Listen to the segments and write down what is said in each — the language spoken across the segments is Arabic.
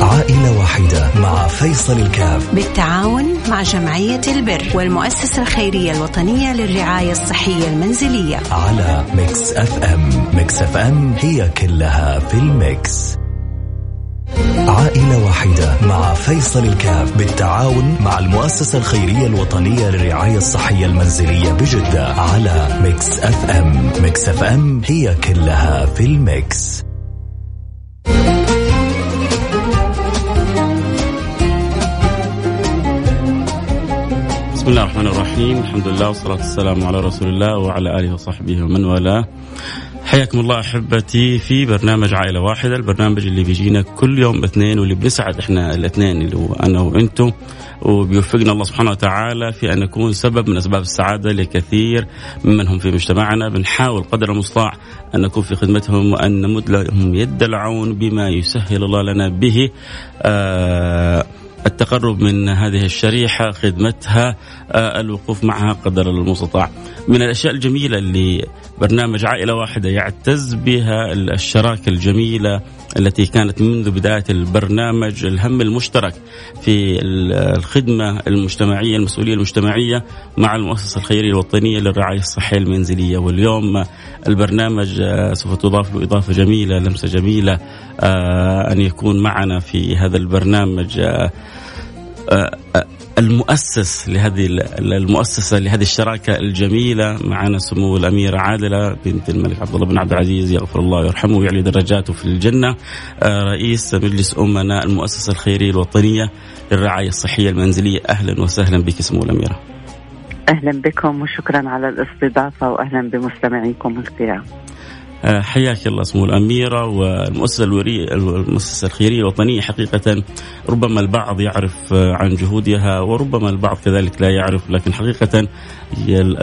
عائلة واحدة مع فيصل الكاف. بالتعاون مع جمعية البر والمؤسسة الخيرية الوطنية للرعاية الصحية المنزلية. على Mix FM Mix FM هي كلها في ال mix. عائلة واحدة مع فيصل الكاف. بالتعاون مع المؤسسة الخيرية الوطنية للرعاية الصحية المنزلية بجدة. على Mix FM Mix FM هي كلها في ال mix. بسم الله الرحمن الرحيم. الحمد لله والصلاة والسلام على رسول الله وعلى آله وصحبه ومن والاه. حياكم الله أحبتي في برنامج عائلة واحدة، البرنامج اللي بيجينا كل يوم اثنين واللي بنسعد إحنا الاثنين اللي هو أنا وأنتم وبيوفقنا الله سبحانه وتعالى في أن نكون سبب من أسباب السعادة لكثير ممن هم في مجتمعنا، بنحاول قدر المستطاع أن نكون في خدمتهم وأن نمد لهم يد العون بما يسهل الله لنا به. آه التقرب من هذه الشريحة خدمتها آه، الوقوف معها قدر المستطاع. من الأشياء الجميلة اللي برنامج عائلة واحدة يعتز بها الشراكة الجميلة التي كانت منذ بداية البرنامج الهم المشترك في الخدمة المجتمعية المسؤولية المجتمعية مع المؤسسة الخيرية الوطنية للرعاية الصحية المنزلية. واليوم البرنامج آه، سوف تضاف له إضافة جميلة لمسة جميلة أن يكون معنا في هذا البرنامج آه، المؤسس لهذه المؤسسة لهذه الشراكة الجميلة معنا سمو الأميرة عادلة بنت الملك عبد الله بن عبد العزيز يغفر الله ويرحمه ويعلي درجاته في الجنة رئيس مجلس أمناء المؤسسة الخيرية الوطنية للرعاية الصحية المنزلية أهلا وسهلا بك سمو الأميرة. أهلا بكم وشكرا على الاستضافة واهلا بمستمعيكم الكرام. حياك الله سمو الأميرة والمؤسسة الوري المؤسسة الخيرية الوطنية حقيقة ربما البعض يعرف عن جهودها وربما البعض كذلك لا يعرف لكن حقيقة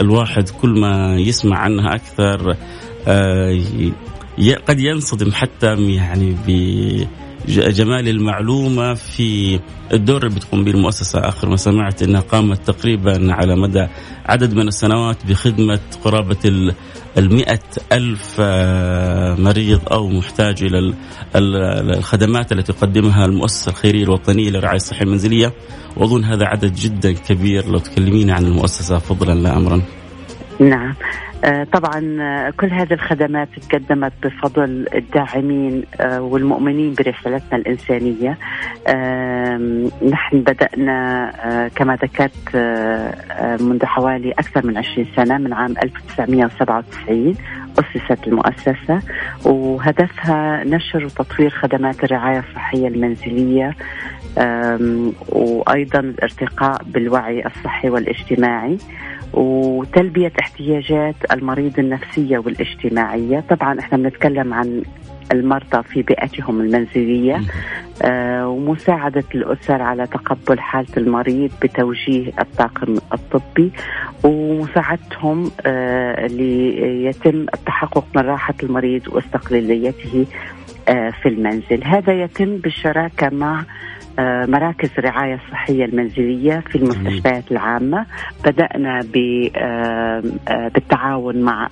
الواحد كل ما يسمع عنها أكثر قد ينصدم حتى يعني بجمال المعلومة في الدور اللي بتقوم به المؤسسة. آخر ما سمعت أنها قامت تقريبا على مدى عدد من السنوات بخدمة قرابة المئة ألف مريض أو محتاج إلى الخدمات التي تقدمها المؤسسة الخيرية الوطنية للرعاية الصحية المنزلية وأظن هذا عدد جدا كبير لو تكلمينا عن المؤسسة فضلا لا أمرا. نعم. طبعا كل هذه الخدمات تقدمت بفضل الداعمين والمؤمنين برسالتنا الإنسانية. نحن بدأنا كما ذكرت منذ حوالي أكثر من 20 سنة من عام 1997 أسست المؤسسة وهدفها نشر وتطوير خدمات الرعاية الصحية المنزلية. وأيضا الارتقاء بالوعي الصحي والاجتماعي. وتلبية احتياجات المريض النفسية والاجتماعية. طبعا إحنا بنتكلم عن المرضى في بيئتهم المنزلية. آه ومساعدة الأسر على تقبل حالة المريض بتوجيه الطاقم الطبي. ومساعدتهم آه ليتم التحقق من راحة المريض واستقلاليته آه في المنزل. هذا يتم بالشراكة مع مراكز الرعاية الصحية المنزلية في المستشفيات العامة. بدأنا بالتعاون مع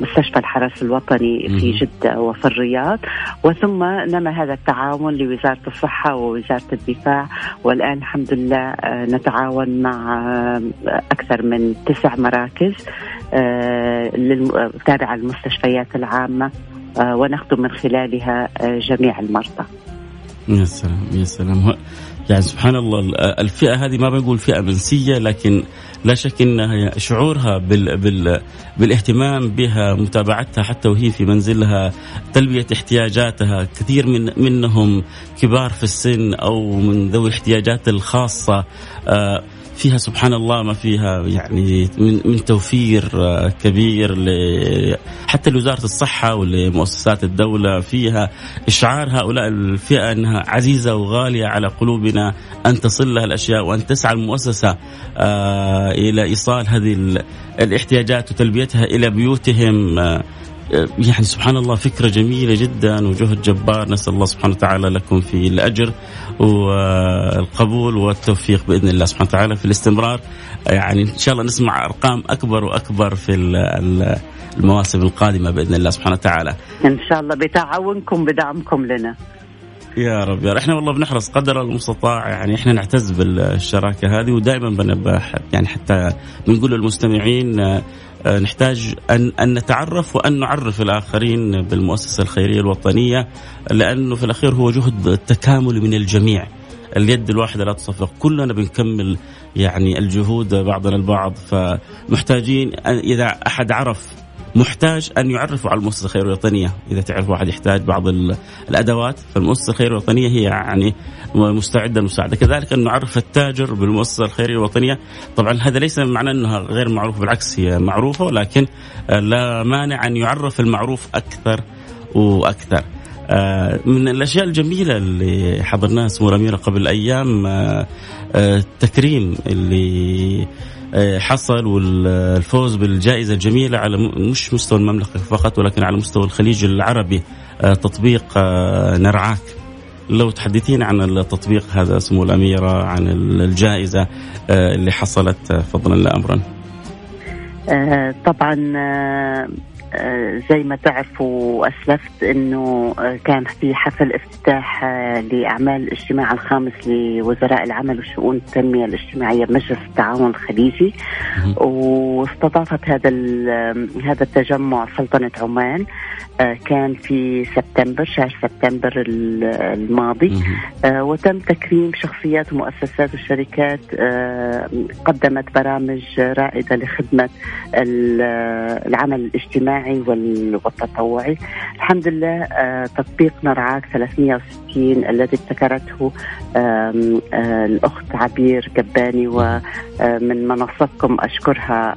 مستشفى الحرس الوطني في جدة وفي الرياض. وثم نما هذا التعاون لوزارة الصحة ووزارة الدفاع. والآن الحمد لله نتعاون مع أكثر من تسع مراكز تابعة للمستشفيات العامة ونخدم من خلالها جميع المرضى. يا سلام يا سلام. يعني سبحان الله الفئة هذه ما بنقول فئة منسية لكن لا شك إنها شعورها بال بال بالاهتمام بها متابعتها حتى وهي في منزلها تلبية احتياجاتها. كثير من منهم كبار في السن أو من ذوي الاحتياجات الخاصة. آه فيها سبحان الله ما فيها يعني من, من توفير آه، كبير حتى لوزارة الصحة ولمؤسسات الدولة فيها إشعار هؤلاء الفئة أنها عزيزة وغالية على قلوبنا أن تصل لها الأشياء وأن تسعى المؤسسة آه، إلى إيصال هذه الاحتياجات وتلبيتها إلى بيوتهم آه، يعني سبحان الله فكرة جميلة جدا وجهد جبار. نسأل الله سبحانه وتعالى لكم في الأجر والقبول والتوفيق بإذن الله سبحانه وتعالى في الاستمرار. يعني إن شاء الله نسمع أرقام أكبر وأكبر في المواسم القادمة بإذن الله سبحانه وتعالى. إن شاء الله بتعاونكم بدعمكم لنا. يا رب يا رب. إحنا والله بنحرص قدر المستطاع يعني إحنا نعتز بالشراكة هذه ودائما بنبه يعني حتى بنقول للمستمعين آه، نحتاج ان أن نتعرف وأن نعرف الآخرين بالمؤسسة الخيرية الوطنية لأنه في الأخير هو جهد تكاملي من الجميع. اليد الواحدة لا تصفق، كلنا بنكمل يعني الجهود بعضنا البعض فمحتاجين إذا أحد عرف محتاج أن يعرفوا على المؤسسة الخيريه الوطنيه، إذا تعرف واحد يحتاج بعض الأدوات فالمؤسسة الخيريه الوطنيه هي يعني مستعدة للمساعدة، كذلك أن نعرف التاجر بالمؤسسة الخيريه الوطنيه، طبعا هذا ليس معناه انها غير معروفه بالعكس هي معروفة ولكن لا مانع أن يعرف المعروف أكثر وأكثر. آه، من الأشياء الجميلة اللي حضرناها سمو الاميره قبل أيام التكريم آه، اللي آه، حصل والفوز بالجائزة الجميلة على مش مستوى المملكة فقط ولكن على مستوى الخليج العربي آه، تطبيق آه، نرعاك. لو تحدثين عن التطبيق هذا سمو الأميرة عن الجائزة اللي حصلت فضلا لا أمرا. طبعا آه، زي ما تعرفوا واسلفت إنه آه، كان في حفل افتتاح آه، لأعمال الاجتماع الخامس لوزراء العمل والشؤون التنمية الاجتماعية بمجلس التعاون الخليجي. واستضافت هذا هذا التجمع سلطنة عمان كان في سبتمبر شهر سبتمبر الماضي. وتم تكريم شخصيات ومؤسسات وشركات قدمت برامج رائدة لخدمة العمل الاجتماعي. الاجتماعي والتطوعي الحمد لله آه، تطبيق نرعاك 360 الذي ابتكرته آه، الأخت عبير قباني ومن آه، منصتكم أشكرها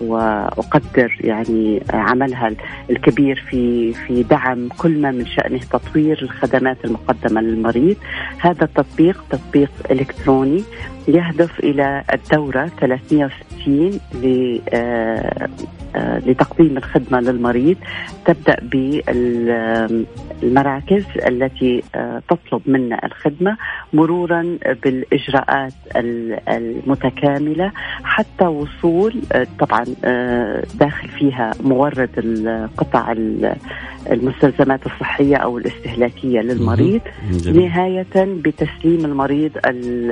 وأقدر يعني عملها الكبير في في دعم كل ما من شأنه تطوير الخدمات المقدمة للمريض. هذا التطبيق تطبيق إلكتروني يهدف إلى الدورة 360 لتقديم الخدمة للمريض. تبدأ بالمراكز التي آه، تطلب منا الخدمة مرورا بالإجراءات المتكاملة حتى وصول آه، طبعا آه، داخل فيها مورد القطع المستلزمات الصحية أو الاستهلاكية للمريض. نهاية بتسليم المريض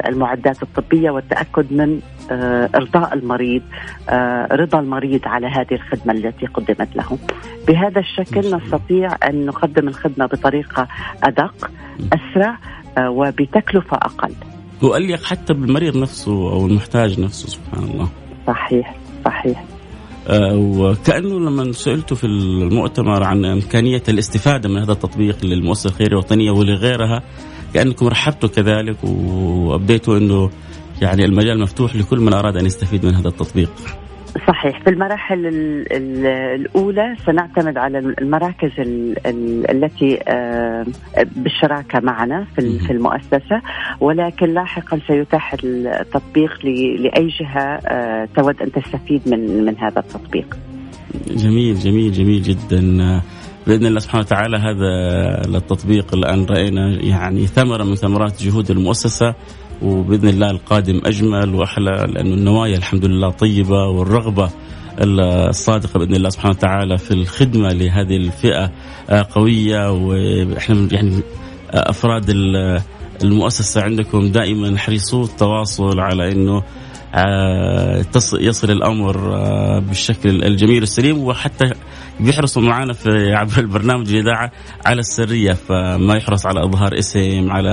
المعدات الطبية والتأكد من إرضاء المريض. رضا المريض على هذه الخدمة التي قدمت له. بهذا الشكل نستطيع أن نقدم الخدمة بطريقة أدق أسرع آه، وبتكلفة أقل. وأليق حتى بالمريض نفسه أو المحتاج نفسه سبحان الله. صحيح صحيح. آه وكأنه لما سئلت في المؤتمر عن إمكانية الاستفادة من هذا التطبيق للمؤسسة الخيرية الوطنية ولغيرها كأنكم رحبتوا كذلك وأبديتوا أنه يعني المجال مفتوح لكل من أراد أن يستفيد من هذا التطبيق. صحيح. في المراحل الأولى سنعتمد على المراكز التي آه، بالشراكة معنا في المؤسسة. ولكن لاحقا سيتاح التطبيق لأي جهة آه، تود أن تستفيد من من هذا التطبيق. جميل جميل جميل جدا. بإذن الله سبحانه وتعالى هذا التطبيق الآن رأينا يعني ثمره من ثمرات جهود المؤسسة. وبإذن الله القادم أجمل وأحلى لأنه النوايا الحمد لله طيبة والرغبة الصادقة بإذن الله سبحانه وتعالى في الخدمة لهذه الفئة آه، قوية. وإحنا يعني آه، أفراد المؤسسة عندكم دائما حريصون التواصل على إنه آه، يصل الأمر بالشكل الجميل السليم وحتى بيحرصوا معنا في عبر البرنامج الاذاعه على السرية فما يحرص على إظهار اسم على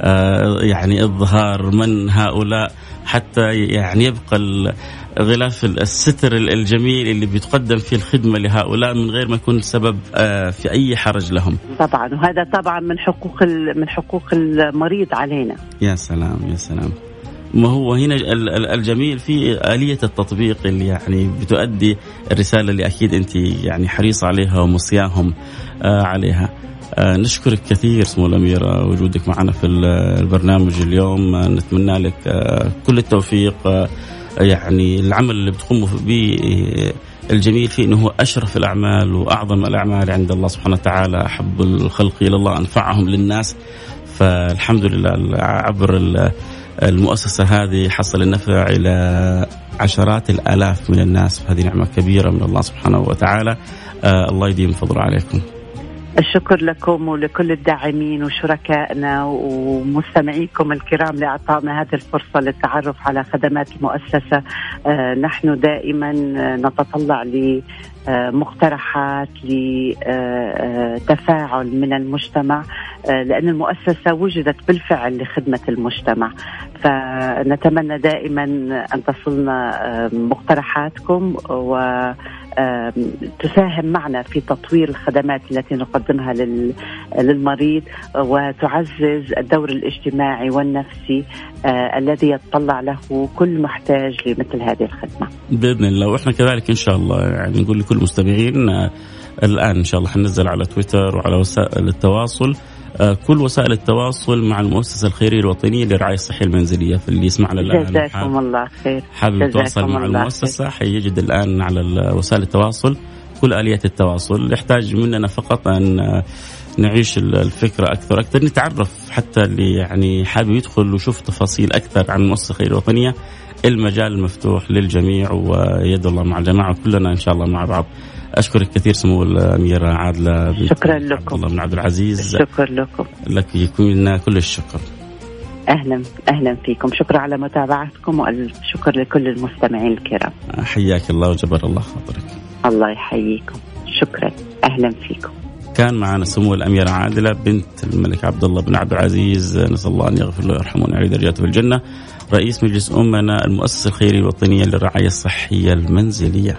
آه، يعني إظهار من هؤلاء حتى يعني يبقى غلاف الستر الجميل اللي بيتقدم فيه الخدمة لهؤلاء من غير ما يكون سبب آه، في أي حرج لهم. طبعا وهذا طبعا من حقوق من حقوق المريض علينا. يا سلام يا سلام. ما هو هنا الجميل في آلية التطبيق اللي يعني بتؤدي الرسالة اللي أكيد أنت يعني حريصة عليها ومصياهم آه، عليها. آه، نشكرك كثير سمو الأميرة وجودك معنا في البرنامج اليوم. نتمنى لك كل التوفيق. يعني العمل اللي بتقوموا به الجميل فيه إنه هو أشرف الأعمال وأعظم الأعمال عند الله سبحانه وتعالى. أحب الخلق إلى الله أنفعهم للناس. فالحمد لله عبر المؤسسة هذه حصل النفع إلى عشرات الآلاف من الناس فهذه نعمة كبيرة من الله سبحانه وتعالى آه الله يديم فضله عليكم. الشكر لكم ولكل الداعمين وشركائنا ومستمعيكم الكرام لاعطائنا هذه الفرصة للتعرف على خدمات المؤسسة آه، نحن دائما نتطلع لمقترحات لتفاعل من المجتمع آه، لأن المؤسسة وجدت بالفعل لخدمة المجتمع. فنتمنى دائما أن تصلنا آه، مقترحاتكم و تساهم معنا في تطوير الخدمات التي نقدمها للمريض وتعزز الدور الاجتماعي والنفسي آه، الذي يتطلع له كل محتاج لمثل هذه الخدمة. بإذن الله وإحنا كذلك إن شاء الله يعني نقول لكل المستمعين آه، الآن إن شاء الله حننزل على تويتر وعلى وسائل التواصل كل وسائل التواصل مع المؤسسة الخيرية الوطنية للرعايه الصحيه المنزلية فاللي يسمعنا الآن. جزاكم الله خير. حابب يتواصل مع المؤسسة حيجد الآن على وسائل التواصل كل آليات التواصل. يحتاج مننا فقط أن آه، نعيش الفكرة أكثر أكثر نتعرف حتى اللي يعني حابب يدخل ويشوف تفاصيل أكثر عن المؤسسة الخيرية الوطنية. المجال مفتوح للجميع ويد الله مع الجماعة كلنا إن شاء الله مع بعض. أشكرك كثير سمو الأميرة عادلة بنت شكرا لكم. الله بن عبد العزيز. شكرا لكم. لك يكون لنا كل الشكر. أهلا أهلا فيكم. شكرا على متابعتكم والشكر لكل المستمعين الكرام. حياك الله وجبر الله خاطرك. الله يحييكم. شكرا. أهلا فيكم. كان معنا سمو الأميرة عادلة بنت الملك عبد الله بن عبد العزيز. نسأل الله أن يغفر له ويرحمه ويعلي درجاته في الجنة رئيس مجلس أمناء المؤسسة الخيرية الوطنية للرعاية الصحية المنزلية.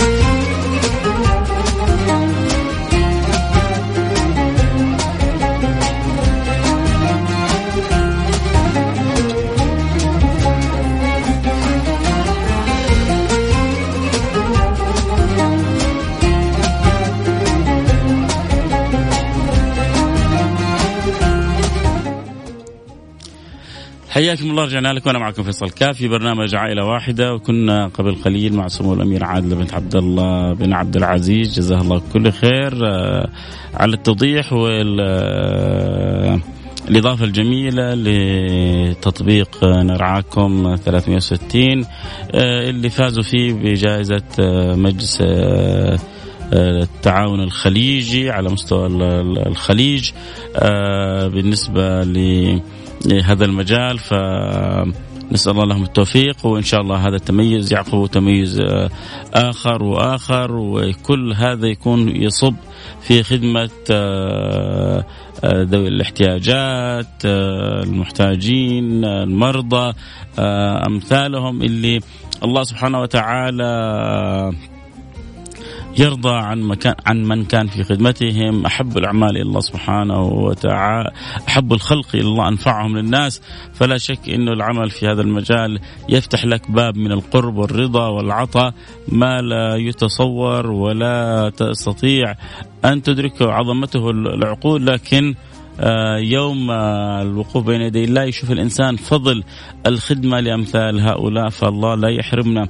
حياكم الله رجعنا لكم. وأنا معكم فيصل كاف في برنامج عائلة واحدة وكنا قبل قليل مع سمو الأمير عادل بنت عبد الله بن عبد العزيز. جزاه الله كل خير. آه، على التوضيح وال آه، الإضافة الجميلة لتطبيق نرعاكم 360 آه، اللي فازوا فيه بجائزة مجلس التعاون الخليجي على مستوى الخليج. بالنسبة ل هذا المجال ف نسال الله لهم التوفيق وإن شاء الله هذا التميز يعقبه تميز آه، آخر وآخر وكل هذا يكون يصب في خدمة آه، آه، ذوي الاحتياجات المحتاجين المرضى أمثالهم اللي الله سبحانه وتعالى يرضى عن مكان عن من كان في خدمتهم. أحب الأعمال إلى الله سبحانه وتعالى. أحب الخلق إلى الله أنفعهم للناس. فلا شك إنه العمل في هذا المجال يفتح لك باب من القرب والرضا والعطاء. ما لا يتصور ولا تستطيع أن تدركه عظمته العقول. لكن آه، يوم الوقوف بين يدي الله يشوف الإنسان فضل الخدمة لأمثال هؤلاء فالله لا يحرمنا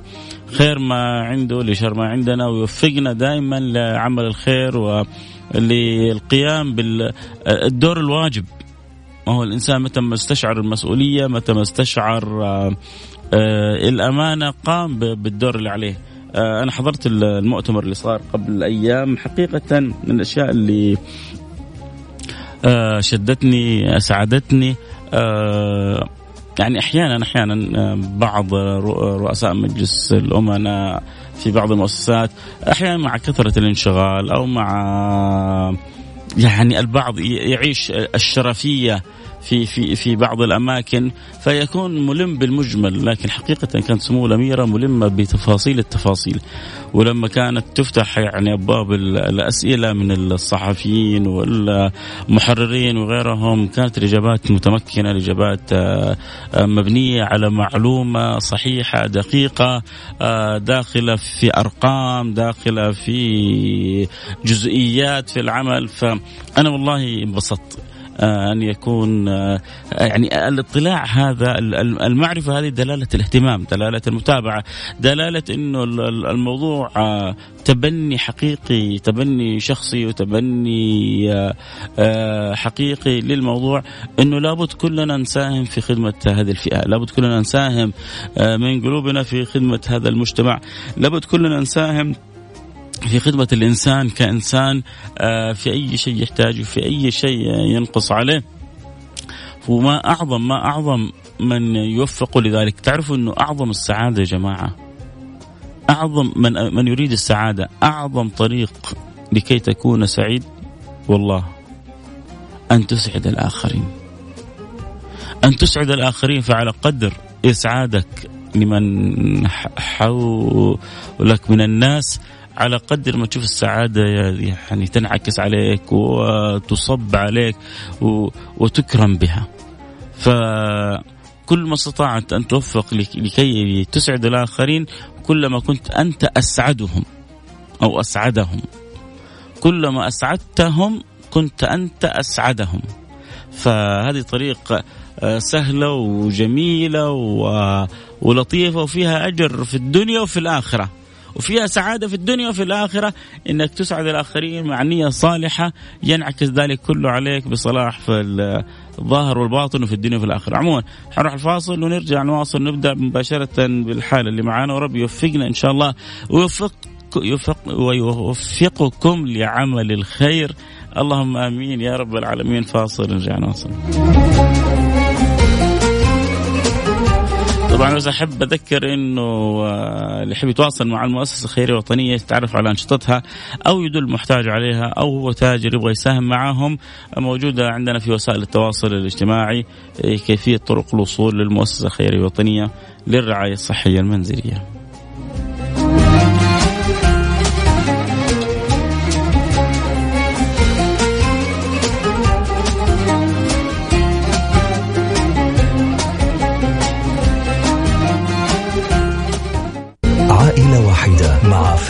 خير ما عنده لشر ما عندنا ويوفقنا دائما لعمل الخير وللقيام بالدور الواجب. ما هو الإنسان متى ما استشعر المسؤولية متى ما استشعر آه، آه، الأمانة قام بالدور اللي عليه. أنا حضرت المؤتمر اللي صار قبل أيام حقيقة من الأشياء اللي آه، شدتني أسعدتني. آه، يعني أحيانا أحيانا بعض رؤساء مجلس الأمناء في بعض المؤسسات أحيانا مع كثرة الانشغال أو مع يعني البعض يعيش الشرفية في في في بعض الأماكن فيكون ملم بالمجمل لكن حقيقة كانت سمو الأميرة ملمة بتفاصيل التفاصيل. ولما كانت تفتح يعني أبواب الأسئلة من الصحفيين والمحررين وغيرهم كانت الإجابات متمكنة الإجابات آه، آه، مبنية على معلومة صحيحة دقيقة آه، داخله في أرقام داخله في جزئيات في العمل. فأنا والله انبسطت. أن يكون آه، يعني الاطلاع هذا المعرفة هذه دلالة الاهتمام، دلالة المتابعة، دلالة إنه الموضوع آه، تبني حقيقي، تبني شخصي وتبني حقيقي للموضوع إنه لابد كلنا نساهم في خدمة هذه الفئة، لابد كلنا نساهم من قلوبنا في خدمة هذا المجتمع، لابد كلنا نساهم في خدمة الإنسان كإنسان آه، في أي شيء يحتاجه في أي شيء ينقص عليه. وما أعظم ما أعظم من يوفق لذلك. تعرفوا أنه أعظم السعادة يا جماعة. أعظم من, من يريد السعادة. أعظم طريق لكي تكون سعيد والله أن تسعد الآخرين. أن تسعد الآخرين فعلى قدر إسعادك لمن حولك من الناس على قدر ما تشوف السعادة يعني تنعكس عليك وتصب عليك وتكرم بها. فكل ما استطعت أن توفق لكي تسعد الآخرين كلما كنت أنت أسعدهم أو أسعدهم. كلما أسعدتهم كنت أنت أسعدهم. فهذه طريقة آه، سهلة وجميلة ولطيفة وفيها أجر في الدنيا وفي الآخرة. وفيها سعادة في الدنيا وفي الآخرة. إنك تسعد الآخرين مع نية صالحة ينعكس ذلك كله عليك بصلاح في الظاهر والباطن وفي الدنيا وفي الآخرة. عموما حنروح الفاصل ونرجع نواصل. نبدأ مباشرة بالحالة اللي معانا. ورب يوفقنا إن شاء الله. ويوفق يوفق ويوفقكم لعمل الخير. اللهم آمين يا رب العالمين. فاصل نرجع نواصل. طبعا بس أحب أذكر إنه آه، اللي يحب يتواصل مع المؤسسة الخيرية الوطنيه يتعرف على أنشطتها أو يدل محتاج عليها أو هو تاجر يبغى يساهم معاهم موجودة عندنا في وسائل التواصل الاجتماعي آه، كيفية طرق الوصول للمؤسسة الخيرية الوطنيه للرعاية الصحية المنزلية.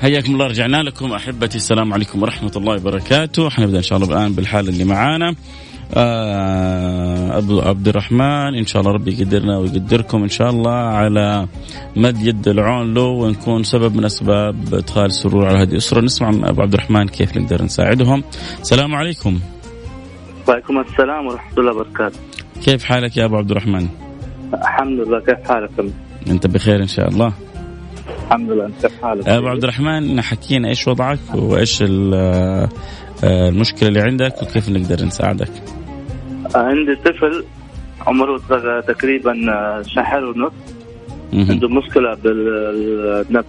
حياكم الله رجعنا لكم. أحبتي السلام عليكم ورحمة الله وبركاته. حنبدا إن شاء الله الآن بالحالة اللي معانا. آه أبو عبد الرحمن إن شاء الله ربي يقدرنا ويقدركم إن شاء الله على مد يد العون له ونكون سبب من أسباب إدخال السرور على هذه الأسرة. نسمع من أبو عبد الرحمن كيف نقدر نساعدهم. السلام عليكم. وعليكم السلام ورحمة الله وبركاته. كيف حالك يا أبو عبد الرحمن الحمد لله كيف حالك أنت بخير إن شاء الله. الحمد لله أنت حالك. أبو عبد الرحمن حكينا إيش وضعك وإيش آه، المشكلة اللي عندك وكيف نقدر نساعدك. عندي طفل عمره تقريبا شهر ونص. عنده مشكلة بالنفس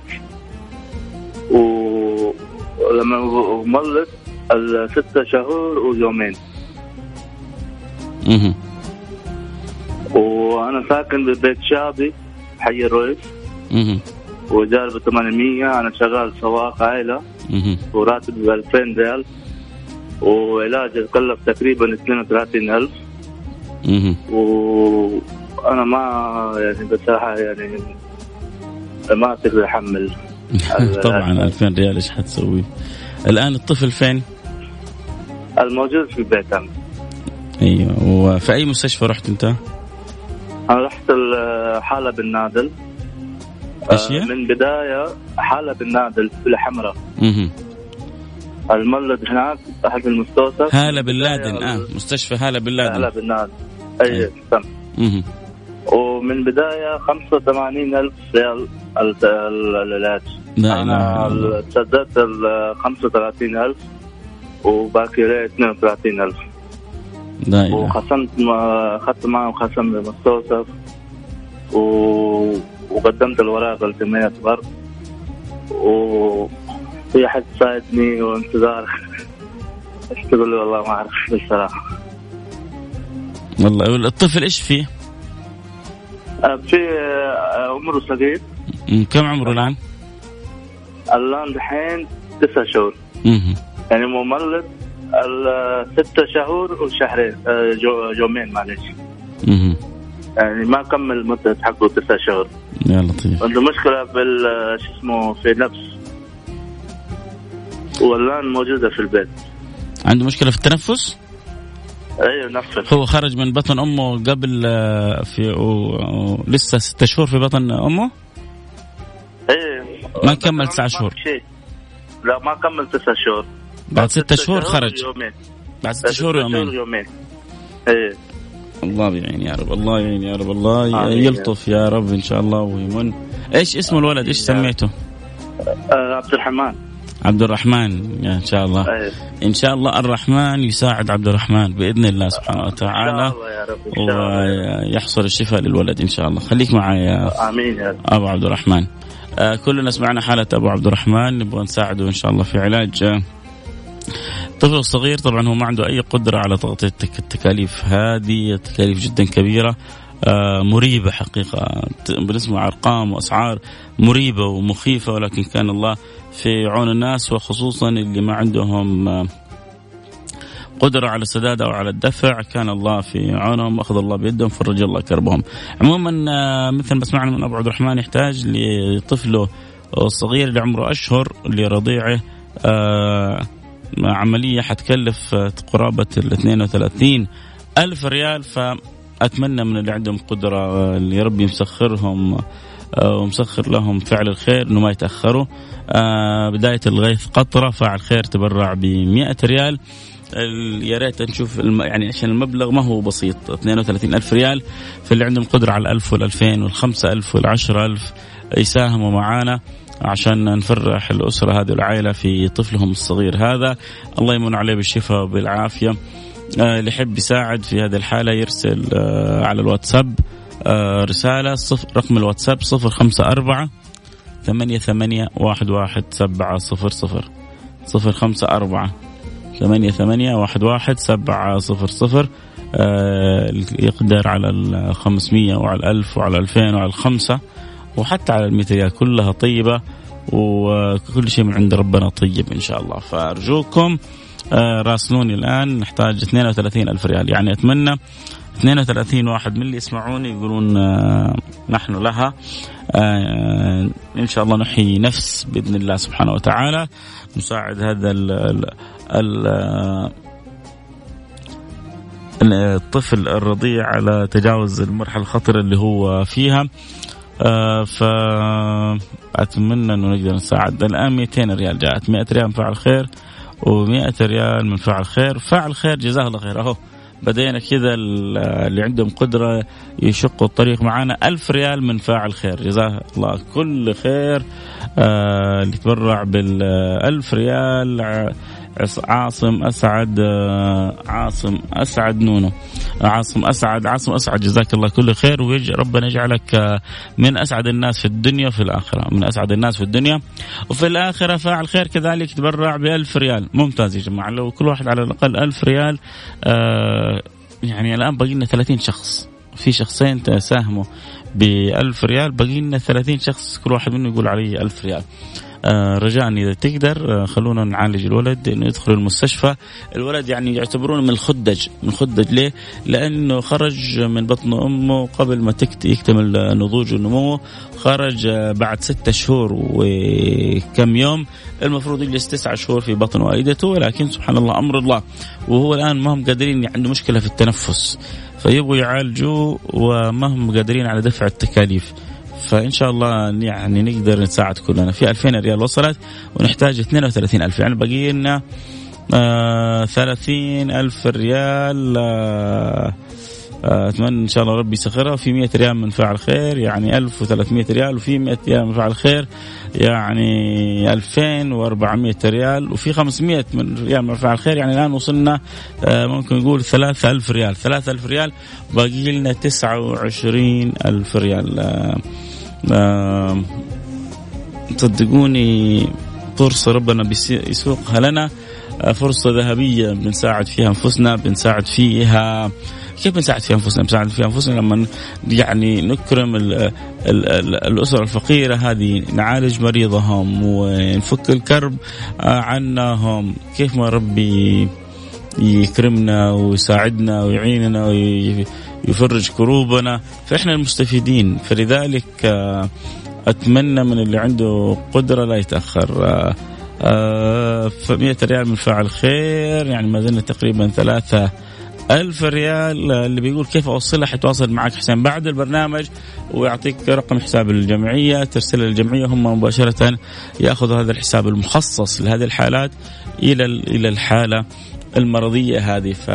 ولما ملت الستة شهور ويومين. أها وأنا ساكن ببيت شعبي حي الرئيس. أها وجاربه 800 أنا شغال سواق عائلة وراتب ب 2000 ريال وعلاج يتكلف تقريبا 32000 وأنا ما يعني بصراحة يعني ما أقدر أحمل طبعا 2000 ريال إيش حتسوي؟ الآن الطفل فين؟ الموجود في البيت أنا. أيوه وفي أي مستشفى رحت أنت؟ أنا رحت حالة بالنادل إيش هي؟ من بداية حالة بالنادل في الحمراء. أها المولد هناك احد المستوصف هالة بن لادن آه مستشفى هالة بن لادن. هالة بن لادن. أي تم. أها ومن بداية 85 ألف ريال العلاج لا أنا سددت ال 35 ألف. وباقي لي 32 ألف. لا. وخصمت أخذت معهم خصم للمستوصف و... وقدمت الوراق لجمعية غرب وفي أحد ساعدني وانتظار. إيش تقول والله ما أعرف بصراحة. والله الطفل إيش فيه؟ في عمره صغير. كم عمره الآن؟ الآن دحين تسع شهور. يعني مملد ستة شهور وشهرين يومين معلش يعني ما كمل مدة حقه تسع شهور. يا لطيف. عنده مشكلة بال شو اسمه في نفس والآن موجودة في البيت. عنده مشكلة في التنفس؟ أيوه نفس. هو خرج من بطن أمه قبل في و... لسه ستة شهور في بطن أمه؟ إيه ما كمل تسع شهور. لا ما كمل تسع شهور. بعد ستة شهور خرج. يومين. بعد ستة شهور يومين. يومين. إيه الله يعين يا رب الله يعين يا رب الله يلطف يا رب إن شاء الله ويمن. إيش اسم الولد؟ إيش سميته؟ آه عبد الرحمن. عبد الرحمن إن شاء الله. أيه. إن شاء الله الرحمن يساعد عبد الرحمن بإذن الله سبحانه وتعالى. يا. ويحصل الشفاء للولد إن شاء الله. خليك معي يا آمين يا أبو عبد الرحمن. آه كلنا سمعنا حالة أبو عبد الرحمن. نبغى نساعده إن شاء الله في علاج. الطفل الصغير طبعا هو ما عنده أي قدرة على تغطية التكاليف. هذه تكاليف جدا كبيرة آه مريبة حقيقة. بنسمع أرقام وأسعار مريبة ومخيفة ولكن كان الله في عون الناس وخصوصا اللي ما عندهم آه قدرة على السداد أو على الدفع. كان الله في عونهم وأخذ الله بيدهم فرج الله كربهم. عموما مثل ما سمعنا من أبو عبد الرحمن يحتاج لطفله الصغير اللي عمره أشهر لرضيعه آه عملية حتكلف قرابة ال 32 ألف ريال. فأتمنى من اللي عندهم قدرة اللي يا رب يمسخرهم ومسخر لهم فعل الخير إنه ما يتأخروا. بداية الغيث قطرة فاعل خير تبرع ب 100 ريال يا ريت نشوف الم... يعني عشان المبلغ ما هو بسيط 32 ألف ريال. فاللي عندهم قدرة على الألف والألفين والخمسة ألف والعشرة ألف يساهموا معانا. عشان نفرح الأسرة هذه والعائلة في طفلهم الصغير هذا. الله يمن عليه بالشفاء وبالعافية. اللي يحب يساعد في هذه الحالة يرسل على الواتساب رسالة صفر رقم الواتساب صفر خمسة أربعة ثمانية ثمانية واحد واحد سبعة صفر صفر. صفر خمسة أربعة ثمانية ثمانية واحد واحد سبعة صفر صفر. آه يقدر على الخمسمية وعلى الألف وعلى الألفين وعلى الخمسة. وحتى على ريال كلها طيبة وكل شيء من عند ربنا طيب إن شاء الله. فأرجوكم آه راسلوني الآن نحتاج 32 ألف ريال. يعني أتمنى 32 واحد من اللي يسمعوني يقولون آه نحن لها. آه إن شاء الله نحيي نفس بإذن الله سبحانه وتعالى. نساعد هذا ال ال ال الطفل الرضيع على تجاوز المرحلة الخطرة اللي هو فيها. آه فأتمنى أنه نقدر نساعد. الآن 200 ريال جاءت. 100 ريال من فاعل خير و100 ريال من فاعل خير. فاعل خير جزاه الله خير. أهو بدينا كذا اللي عندهم قدرة يشقوا الطريق معنا ألف ريال من فاعل خير. جزاه الله كل خير. آه اللي تبرع بالألف ريال. عاصم أسعد آه عاصم أسعد نونو. عاصم أسعد عاصم أسعد جزاك الله كل خير. وربنا يجعلك آه من أسعد الناس في الدنيا وفي الآخرة. من أسعد الناس في الدنيا وفي الآخرة. فاعل خير كذلك تبرع بألف ريال. ممتاز يا جماعة. لو كل واحد على الأقل ألف ريال آه يعني الآن باقي لنا 30 شخص. في شخصين ساهموا ب 1000 ريال. باقي لنا 30 شخص كل واحد منهم يقول علي 1000 ريال. رجاء إذا تقدر. آه خلونا نعالج الولد إنه يدخل المستشفى. الولد يعني يعتبرونه من الخدج من الخدج ليه؟ لأنه خرج من بطن أمه قبل ما يكتمل نضوج ونموه خرج آه بعد ستة شهور وكم يوم. المفروض يجلس تسعة شهور في بطن والدته ولكن سبحان الله أمر الله. وهو الآن ما هم قادرين عنده مشكلة في التنفس. فيبغوا يعالجوا وما هم قادرين على دفع التكاليف. فإن شاء الله يعني نقدر نساعد كلنا. في 2000 ريال وصلت ونحتاج 32 ألف. يعني باقي لنا آه 30 ألف ريال آه، أتمنى إن شاء الله ربي يسخرها. في 100 ريال من فاعل خير يعني 1300 ريال وفي 100 ريال من فاعل خير يعني 2400 ريال وفي 500 من ريال من فاعل خير. يعني الآن وصلنا آه، ممكن نقول 3000 ريال. 3000 ريال باقي لنا 29000 ريال. آه، صدقوني فرصه ربنا بيسوقها لنا. فرصة ذهبية بنساعد فيها أنفسنا بنساعد فيها. كيف بنساعد في أنفسنا؟ بنساعد في أنفسنا لما يعني نكرم ال ال ال الاسر الفقيرة هذه نعالج مريضهم ونفك الكرب عنهم، كيف ما ربي يكرمنا ويساعدنا ويعيننا ويفرج كروبنا. فإحنا المستفيدين. فلذلك أتمنى من اللي عنده قدرة لا يتأخر. ف 100 ريال من فاعل خير يعني ما زلنا تقريبا ثلاثة ألف ريال. اللي بيقول كيف أوصلها حيتواصل معك حسين؟ بعد البرنامج ويعطيك رقم حساب الجمعية ترسل الجمعية هم مباشرة يأخذوا هذا الحساب المخصص لهذه الحالات إلى إلى الحالة المرضية هذه. ف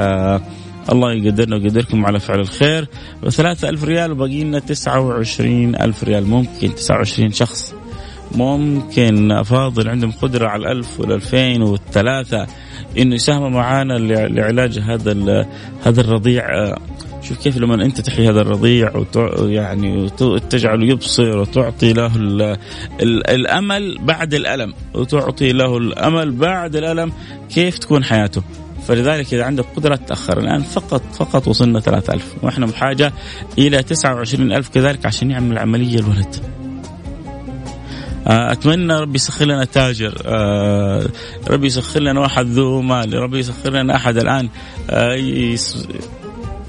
الله يقدرنا ويقدركم على فعل الخير. وثلاثة ألف ريال وباقي لنا تسعة وعشرين ألف ريال. ممكن تسعة وعشرين شخص ممكن أفاضل عندهم قدرة على الألف والألفين والثلاثة إنه يساهموا معانا لعلاج هذا هذا الرضيع. شوف كيف لما أنت تحيي هذا الرضيع يعني وتجعله يبصر وتعطي له ال ال الأمل بعد الألم وتعطي له الأمل بعد الألم كيف تكون حياته. فلذلك إذا عندك قدرة تاخر الآن فقط فقط وصلنا 3000 وإحنا بحاجة إلى 29000 كذلك عشان يعمل عملية الولد. أتمنى ربي يسخر لنا تاجر آه، ربي يسخر لنا واحد ذو مال ربي يسخر لنا أحد الآن آه،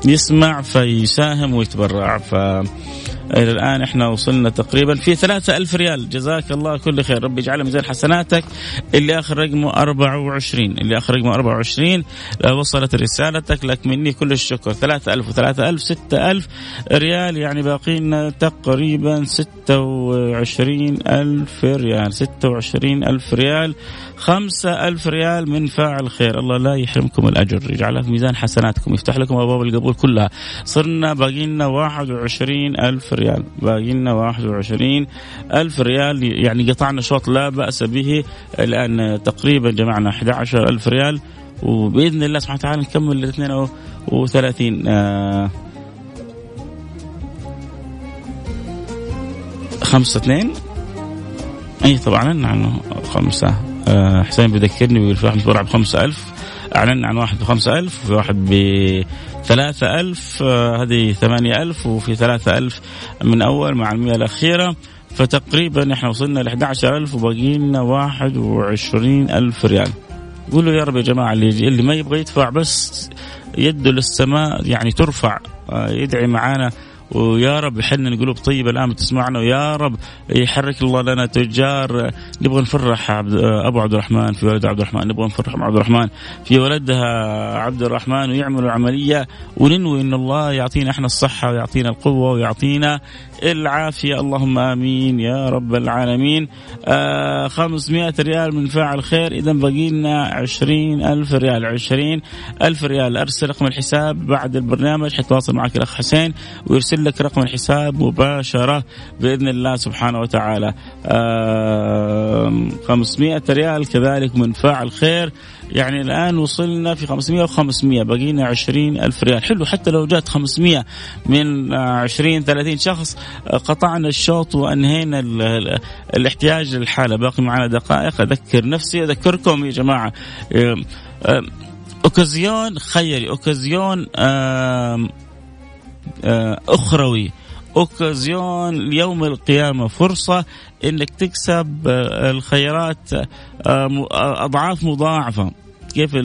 يسمع فيساهم ويتبرع. ف إلى الآن إحنا وصلنا تقريبا في ثلاثة ألف ريال. جزاك الله كل خير. ربي يجعلها ميزان حسناتك. اللي آخر رقمه 24 اللي آخر رقمه 24 وصلت رسالتك. لك مني كل الشكر. 3000 و3000 6000 ريال. يعني باقي لنا تقريبا 26 ألف ريال. 26 ألف ريال. خمسة ألف ريال من فاعل خير. الله لا يحرمكم الأجر. يجعلها في ميزان حسناتكم. يفتح لكم أبواب القبول كلها. صرنا باقي لنا 21 ألف ريال. باقي لنا 21 ألف ريال. يعني قطعنا شوط لا بأس به. الآن تقريبا جمعنا 11 ألف ريال. وبإذن الله سبحانه وتعالى نكمل ال 32 آه خمسة اثنين. إي طبعا اعلنا عنه خمسة. آه حسين بيذكرني بيقول في واحد بخمسة ألف. أعلنا عن واحد بخمسة ألف وفي واحد بثلاثة ألف آه هذه ثمانية ألف وفي ثلاثة ألف من أول مع المئة الأخيرة. فتقريبا إحنا وصلنا ل 11000 وباقي لنا 21000 ريال. قولوا يا رب يا جماعة اللي اللي ما يبغى يدفع بس يده للسماء يعني ترفع آه، يدعي معانا ويا رب يحنن قلوب طيبة الآن بتسمعنا ويا رب يحرك الله لنا تجار. نبغى نفرح عبد أبو عبد الرحمن في ولد عبد الرحمن نبغى نفرح عبد الرحمن في ولدها عبد الرحمن ويعملوا عمليه وننوي إن الله يعطينا إحنا الصحة ويعطينا القوة ويعطينا العافية. اللهم آمين يا رب العالمين. آه 500 ريال من فاعل خير إذا باقي لنا 20 ألف ريال. 20 ألف ريال. أرسل رقم الحساب بعد البرنامج. حيتواصل معك الأخ حسين ويرسل يرسل لك رقم الحساب مباشرة بإذن الله سبحانه وتعالى. آه 500 ريال كذلك من فاعل خير يعني الآن وصلنا في 500 و500 بقينا 20 ألف ريال. حلو حتى لو جات 500 من 20 30 شخص قطعنا الشوط وأنهينا ال ال الاحتياج للحالة. باقي معنا دقائق أذكر نفسي أذكركم يا جماعة. أوكازيون خيري أوكازيون آه، أخروي. أوكازيون يوم القيامة. فرصة إنك تكسب آه، الخيرات آه، آه، أضعاف مضاعفة. كيف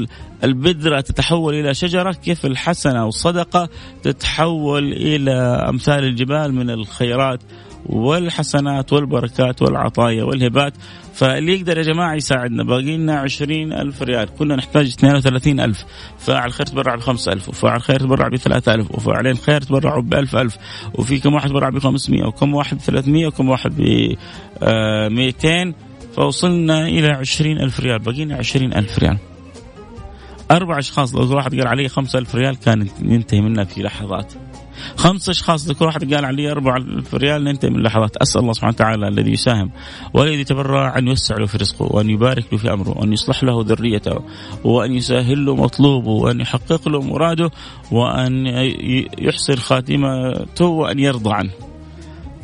البذرة تتحول إلى شجرة كيف الحسنة والصدقة تتحول إلى أمثال الجبال من الخيرات والحسنات والبركات والعطايا والهبات. فاللي يقدر يا جماعة يساعدنا باقي لنا 20 ألف ريال. كنا نحتاج 32 ألف. فاعل خير تبرع ب 5 ألف وفاعل خير تبرع ب 3 ألف وفاعلين خير تبرعوا ب 1000 ألف. وفي كم واحد تبرع ب 500 وكم واحد ب 300 وكم واحد ب 200 فوصلنا إلى 20 ألف ريال. باقي لنا 20 ألف ريال. أربع أشخاص لو واحد قال علي خمسة ألف ريال كان ينتهي منها في لحظات. خمس أشخاص لو كل واحد قال علي أربعة ألف ريال ننتهي من لحظات أسأل الله سبحانه وتعالى الذي يساهم والذي يتبرع أن يوسع له في رزقه وأن يبارك له في أمره وأن يصلح له ذريته وأن يسهل له مطلوبه وأن يحقق له مراده وأن يحسن خاتمته وأن يرضى عنه.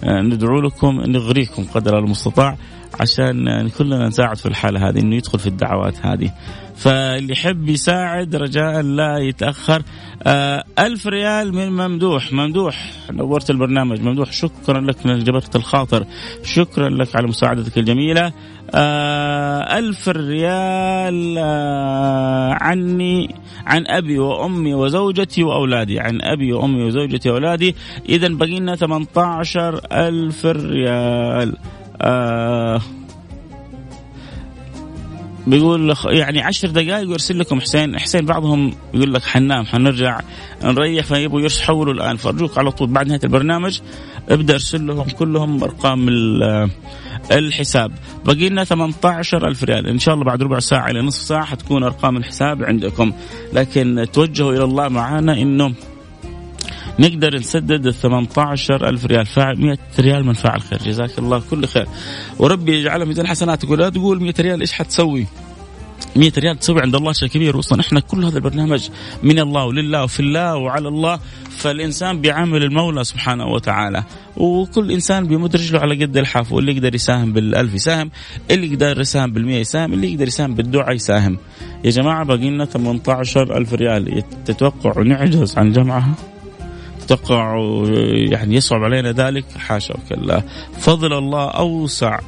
ندعو لكم نغريكم قدر المستطاع عشان كلنا نساعد في الحالة هذه إنه يدخل في الدعوات هذه. فاللي يحب يساعد رجاء لا يتأخر. آه ألف ريال من ممدوح. ممدوح نورت البرنامج. ممدوح شكرا لك انك جبرت الخاطر. شكرا لك على مساعدتك الجميلة. آه ألف ريال آه عني عن أبي وأمي وزوجتي وأولادي. عن أبي وأمي وزوجتي وأولادي. إذا بقينا لنا 18 ألف ريال. آه بيقول يعني عشر دقائق ويرسل لكم حسين. حسين بعضهم يقول لك حنام حنرجع نريح فيبغوا يحولوا الآن. فأرجوك على طول بعد نهاية البرنامج ابدأ ارسل لهم كلهم أرقام الحساب. باقي لنا 18000 ريال. إن شاء الله بعد ربع ساعة إلى نصف ساعة حتكون أرقام الحساب عندكم. لكن توجهوا إلى الله معانا إنه نقدر نسدد ال 18 ألف ريال. فاعل 100 ريال من فاعل خير. جزاك الله كل خير. وربي يجعلها ميزان حسنات تقول لا تقول 100 ريال إيش حتسوي؟ 100 ريال تسوي عند الله شيء كبير. وصلا إحنا كل هذا البرنامج من الله ولله وفي الله وعلى الله. فالإنسان بيعامل المولى سبحانه وتعالى. وكل إنسان بيمد رجله على قد الحاف واللي يقدر يساهم بالألف يساهم. اللي يقدر يساهم بالمية يساهم. اللي يقدر يساهم بالدعاء يساهم. يا جماعة باقي لنا 18 ألف ريال. تتوقعوا نعجز عن جمعها؟ تقع يعني يصعب علينا ذلك حاشا وكلا فضل الله أوسع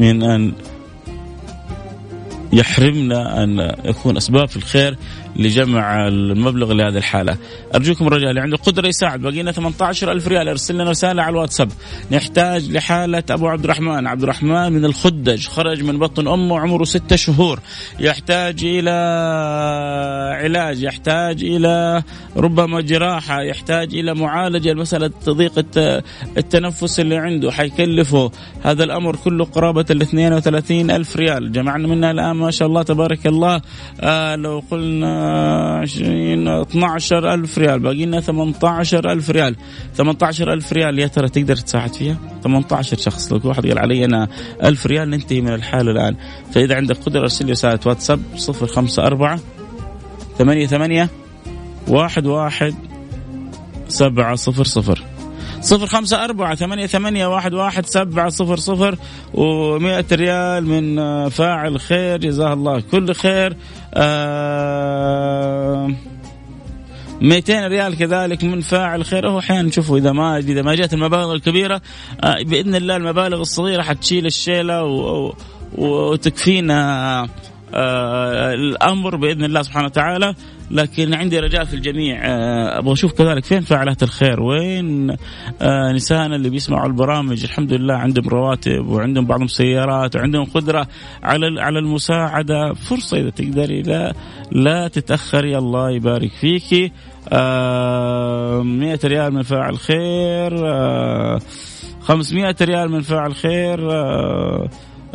من أن يحرمنا أن يكون أسباب في الخير. لجمع المبلغ لهذه الحالة. أرجوكم الرجال اللي عنده قدرة يساعد. بقينا 18 ألف ريال. أرسل لنا رسالة على الواتساب. نحتاج لحالة أبو عبد الرحمن. عبد الرحمن من الخدج. خرج من بطن أمه عمره ستة شهور. يحتاج إلى علاج. يحتاج إلى ربما جراحة. يحتاج إلى معالجة. لمسألة ضيق التنفس اللي عنده. حيكلفه هذا الأمر كله قرابة ال 32 ألف ريال. جمعنا منها الآن. ما شاء الله تبارك الله. آه لو قلنا 20 12 ألف ريال. باقي لنا 18 ألف ريال. 18 ألف ريال يا ترى تقدر تساعد فيها؟ 18 شخص. لو واحد قال علي أنا ألف ريال ننتهي من الحالة الآن. فإذا عندك قدرة أرسل لي رسالة واتساب 054 ثمانية ثمانية واحد واحد سبعة صفر صفر. صفر خمسة أربعة ثمانية ثمانية واحد واحد سبعة صفر صفر ومئة ريال من فاعل خير. جزاه الله كل خير. آه 200 ريال كذلك من فاعل خير. هو أحيانا نشوفه إذا ما إذا ما جاءت المبالغ الكبيرة آه بإذن الله المبالغ الصغيرة حتشيل الشيلة وتكفينا آه الأمر بإذن الله سبحانه وتعالى. لكن عندي رجاء في الجميع. آه أبغى أشوف كذلك فين فاعلات الخير. وين؟ آه نسائنا اللي بيسمعوا البرامج. الحمد لله عندهم رواتب وعندهم بعضهم سيارات وعندهم قدرة على على المساعدة. فرصة إذا تقدري لا لا تتأخري. الله يبارك فيكي آه 100 ريال من فاعل خير. آه 500 ريال من فاعل خير. آه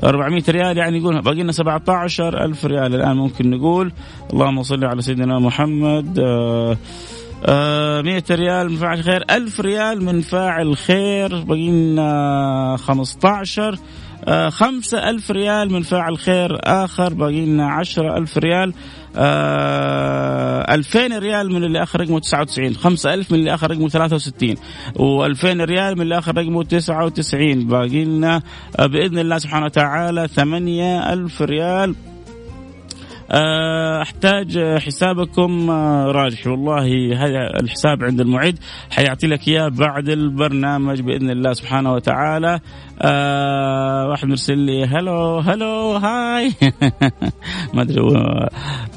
400 ريال يعني يقول باقي لنا 17 ألف ريال. الآن ممكن نقول اللهم صل على سيدنا محمد. آه آه 100 ريال من فاعل خير 1000 ريال من فاعل خير. باقي لنا 15 آه خمسة ألف ريال من فاعل خير آخر. باقي لنا عشرة ألف ريال. آه 2000 ريال من اللي آخر رقمه 99 5000 من اللي آخر رقمه 63 و2000 ريال من اللي آخر رقمه 99 باقي لنا آه بإذن الله سبحانه وتعالى 8000 ريال. أحتاج حسابكم آه، راجح. والله هذا الحساب عند المعد حيعطي لك إياه بعد البرنامج بإذن الله سبحانه وتعالى. آه واحد مرسل لي هلو هلو هاي. ما أدري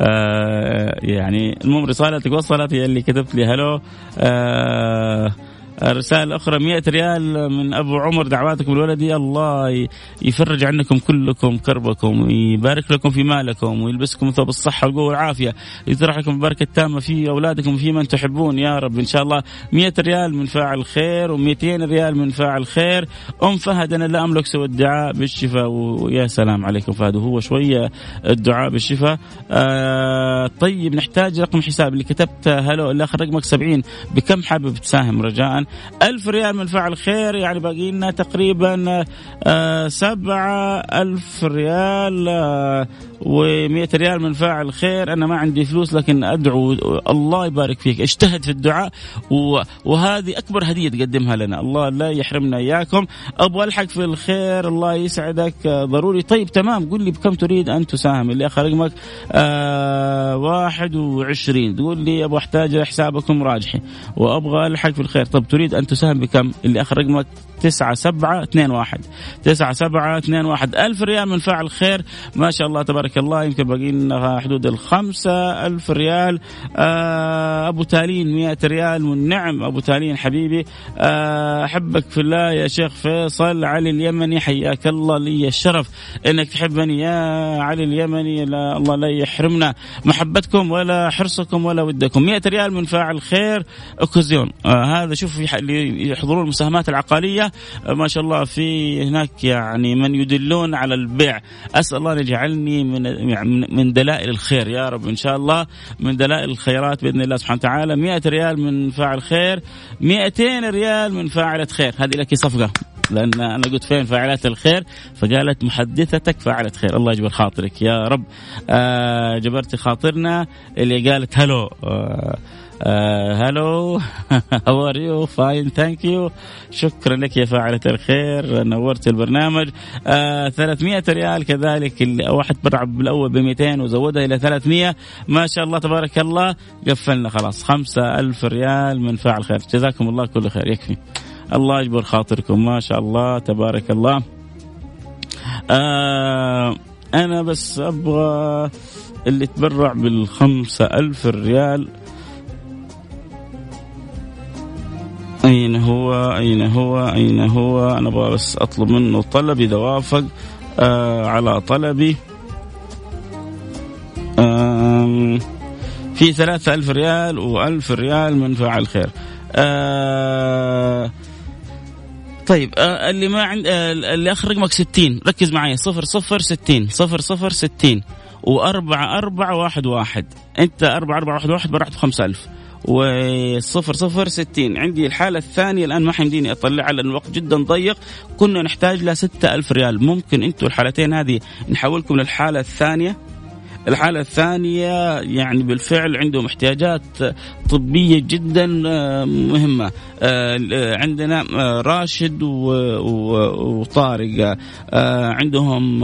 آه يعني المهم رسالتك وصلت هي اللي كتبت لي هلو. آه رسالة أخرى مئة ريال من أبو عمر دعواتكم لولدي الله يفرج عنكم كلكم كربكم ويبارك لكم في مالكم ويلبسكم ثوب الصحة والقوة والعافية يطرح لكم البركة التامة في أولادكم في من تحبون يا رب. إن شاء الله مئة ريال من فاعل خير و200 ريال من فاعل خير. أم فهد أنا لا أملك سوى الدعاء بالشفاء ويا سلام عليكم فهد. وهو شوية الدعاء بالشفاء. آه طيب نحتاج رقم حساب اللي كتبت هلو اللي آخر رقمك 70 بكم حابب تساهم رجاء؟ ألف ريال من فعل خير يعني باقي لنا تقريبا آه سبعة ألف ريال. آه و100 ريال من فاعل خير أنا ما عندي فلوس لكن أدعو الله يبارك فيك. اجتهد في الدعاء وهذه أكبر هدية تقدمها لنا. الله لا يحرمنا إياكم. أبغى ألحق في الخير الله يسعدك. ضروري. طيب تمام. قل لي بكم تريد أن تساهم؟ اللي اخر رقمك آه 21 تقول لي أبغى أحتاج حسابكم راجحي. وأبغى ألحق في الخير. طب تريد أن تساهم بكم؟ اللي اخر رقمك تسعة سبعة اثنين واحد. تسعة سبعة اثنين واحد. ألف ريال من فاعل خير. ما شاء الله تبارك الله. يمكن باقي لنا حدود الخمسة. ألف ريال. آه أبو تالين مئة ريال من نعم. أبو تالين حبيبي. آه أحبك في الله يا شيخ فيصل. علي اليمني حياك الله. لي الشرف إنك تحبني يا علي اليمني. لا الله لا يحرمنا محبتكم ولا حرصكم ولا ودكم. مئة ريال من فاعل خير. أوكازيون. آه هذا شوف يحضرون المساهمات العقارية ما شاء الله في هناك يعني من يدلون على البيع. أسأل الله أن يجعلني من يعني من دلائل الخير. يا رب إن شاء الله من دلائل الخيرات بإذن الله سبحانه وتعالى. 100 ريال من فاعل خير. 200 ريال من فاعلة خير. هذه لك صفقة. لأن أنا قلت فين فاعلات الخير؟ فقالت محدثتك فاعلة خير. الله يجبر خاطرك. يا رب. آه جبرتي خاطرنا اللي قالت hello. آه hello how are you fine thank you شكرا لك يا فاعلة الخير. نورت البرنامج. آه 300 ريال كذلك. اللي واحد تبرع بالأول ب 200 وزودها إلى 300 ما شاء الله تبارك الله. قفلنا خلاص. 5000 ريال من فاعل خير. جزاكم الله كل خير. يكفي. الله يجبر خاطركم. ما شاء الله تبارك الله. آه أنا بس أبغى اللي تبرع بالخمسة ألف ريال. أين هو؟ أين هو؟ أين هو؟ أنا أبغى بس أطلب منه طلب إذا وافق آه على طلبي. آه في ثلاثة ألف ريال وألف ريال من فاعل خير. آه طيب آه اللي ما عند آه اللي آخر رقمك 60 ركز معي 0 0 60 0 0 60 وأربعة أربعة واحد واحد. أنت أربعة أربعة واحد واحد برعت بخمسة ألف. وصفر صفر ستين. عندي الحالة الثانية الآن ما حيمديني أطلعها لأن الوقت جدا ضيق. كنا نحتاج لها ستة ألف ريال. ممكن أنتم الحالتين هذه نحولكم للحالة الثانية. الحالة الثانية يعني بالفعل عندهم احتياجات طبية جدا آه، مهمة. آه، عندنا آه، راشد وطارق. عندهم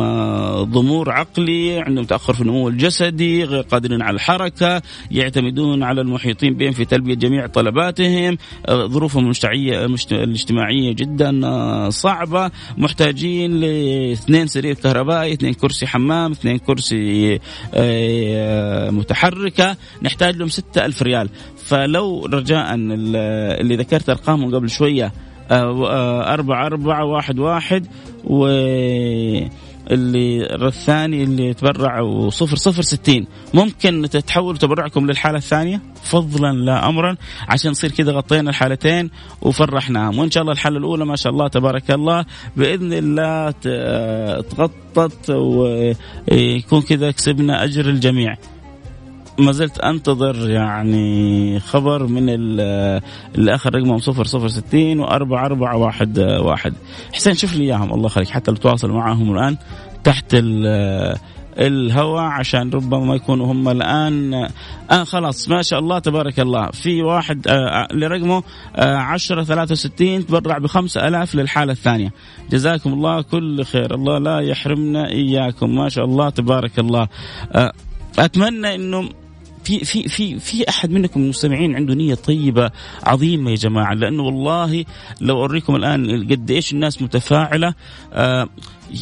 ضمور عقلي عندهم تأخر في النمو الجسدي غير قادرين على الحركة يعتمدون على المحيطين بهم في تلبية جميع طلباتهم. ظروفهم الاجتماعية جدا صعبة. محتاجين لاثنين سرير كهربائي اثنين كرسي حمام اثنين كرسي متحركة نحتاج لهم ستة ألف ريال. فلو رجاء اللي ذكرت أرقامهم قبل شوية أربعة أربعة واحد واحد و اللي الثاني اللي تبرع وصفر صفر ستين. ممكن تتحول تبرعكم للحالة الثانية؟ فضلا لا أمرا. عشان نصير كذا غطينا الحالتين وفرحناهم وإن شاء الله الحالة الأولى ما شاء الله تبارك الله. بإذن الله تغطت ويكون كذا كسبنا أجر الجميع. ما زلت أنتظر يعني خبر من اللي اخر رقمهم صفر صفر ستين وأربعة أربعة واحد واحد. حسين شوف لي إياهم الله يخليك. حتى لو تواصل معهم الآن تحت الهواء عشان ربما ما يكونوا هم الآن آه خلاص ما شاء الله تبارك الله. في واحد آه لرقمه آه 10 63 تبرع ب 5000 للحالة الثانية. جزاكم الله كل خير. الله لا يحرمنا إياكم. ما شاء الله تبارك الله. آه أتمنى إنه في في في في أحد منكم المستمعين عنده نية طيبة عظيمة يا جماعة لأنه والله لو أوريكم الآن قد إيش الناس متفاعلة آه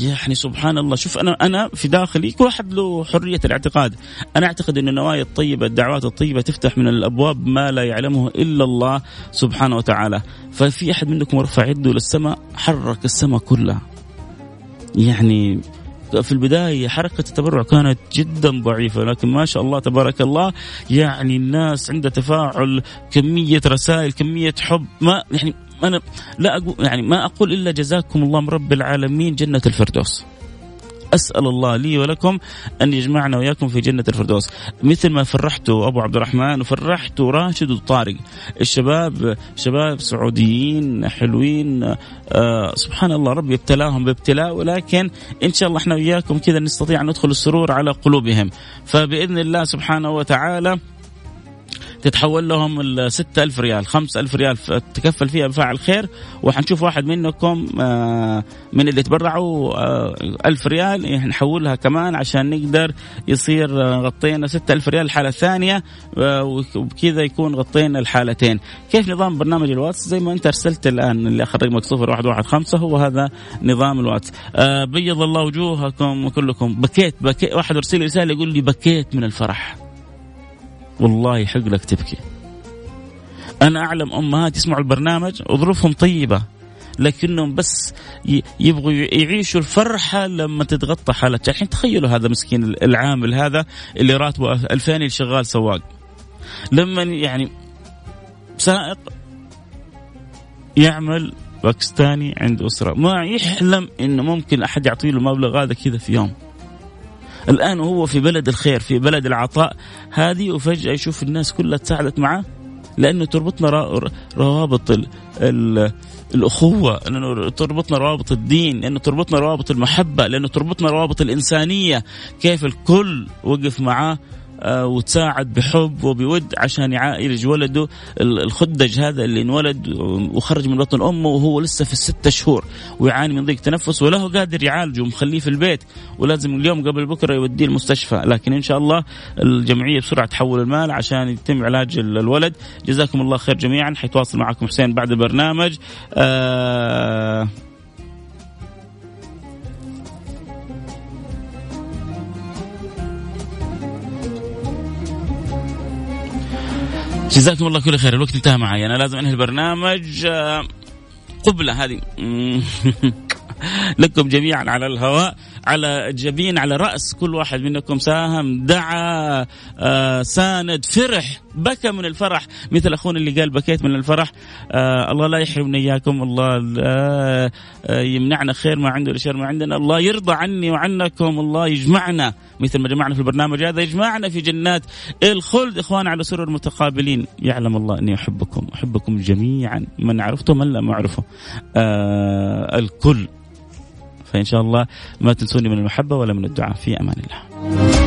يعني سبحان الله. شوف أنا أنا في داخلي كل واحد له حرية الاعتقاد. أنا أعتقد إن النوايا الطيبة الدعوات الطيبة تفتح من الأبواب ما لا يعلمه إلا الله سبحانه وتعالى. ففي أحد منكم رفع يده للسماء حرك السماء كلها. يعني في البداية حركة التبرع كانت جدا ضعيفة لكن ما شاء الله تبارك الله يعني الناس عندها تفاعل كمية رسائل كمية حب ما يعني أنا لا أقول يعني ما أقول إلا جزاكم الله رب العالمين جنة الفردوس. أسأل الله لي ولكم أن يجمعنا وإياكم في جنة الفردوس. مثل ما فرحتوا أبو عبد الرحمن وفرحتوا راشد وطارق الشباب شباب سعوديين حلوين آه سبحان الله ربي ابتلاهم بابتلاء ولكن إن شاء الله إحنا وياكم كذا نستطيع أن ندخل السرور على قلوبهم. فبإذن الله سبحانه وتعالى تتحول لهم ال 6000 ريال 5000 ريال تكفل فيها بفاعل خير وحنشوف واحد منكم آه، من اللي تبرعوا 1000 آه، ريال نحولها كمان عشان نقدر يصير آه، غطينا 6000 ريال الحالة الثانية وبكذا يكون غطينا الحالتين. كيف نظام برنامج الواتس؟ زي ما أنت أرسلت الآن اللي اخر رقمك 0115 هو هذا نظام الواتس. بيض الله وجوهكم كلكم بكيت بكيت واحد ارسل لي رسالة يقول لي بكيت من الفرح. والله يحق لك تبكي. أنا أعلم أمهات يسمعوا البرنامج وظروفهم طيبة لكنهم بس يبغوا يعيشوا الفرحة لما تتغطى حالة الحين تخيلوا هذا مسكين العامل هذا اللي راتبه 2000 اللي شغال سواق. لما يعني سائق يعمل باكستاني عند أسرة. ما يحلم إنه ممكن أحد يعطيه له مبلغ هذا كذا في يوم. الآن هو في بلد الخير في بلد العطاء. هذه وفجأة يشوف الناس كلها تساعدت معه لأنه تربطنا روابط ال ال الأخوة لأنه تربطنا روابط الدين لأنه تربطنا روابط المحبة لأنه تربطنا روابط الإنسانية. كيف الكل وقف معاه وتساعد بحب وبود عشان يعالج ولده الخدج هذا اللي انولد وخرج من بطن أمه وهو لسه في الستة شهور ويعاني من ضيق تنفس وله قادر يعالجه ومخليه في البيت ولازم اليوم قبل بكرة يوديه المستشفى. لكن إن شاء الله الجمعية بسرعة تحول المال عشان يتم علاج الولد. جزاكم الله خير جميعا. حيتواصل معكم حسين بعد البرنامج آه جزاكم الله كل خير الوقت انتهى معي. أنا لازم أنهي البرنامج. آه، قبلة هذه. لكم جميعا على الهواء. على جبين على رأس كل واحد منكم. ساهم دعا آه ساند فرح بكى من الفرح. مثل أخونا اللي قال بكيت من الفرح آه الله لا يحرمنا إياكم الله لا آه يمنعنا خير ما عنده ولا ما عندنا. الله يرضى عني وعنكم الله يجمعنا. مثل ما جمعنا في البرنامج هذا يجمعنا في جنات الخلد. إخوان على سرر متقابلين يعلم الله أني أحبكم أحبكم جميعا. من عرفته من لم اعرفه آه الكل. فإن شاء الله ما تنسوني من المحبة ولا من الدعاء. في أمان الله.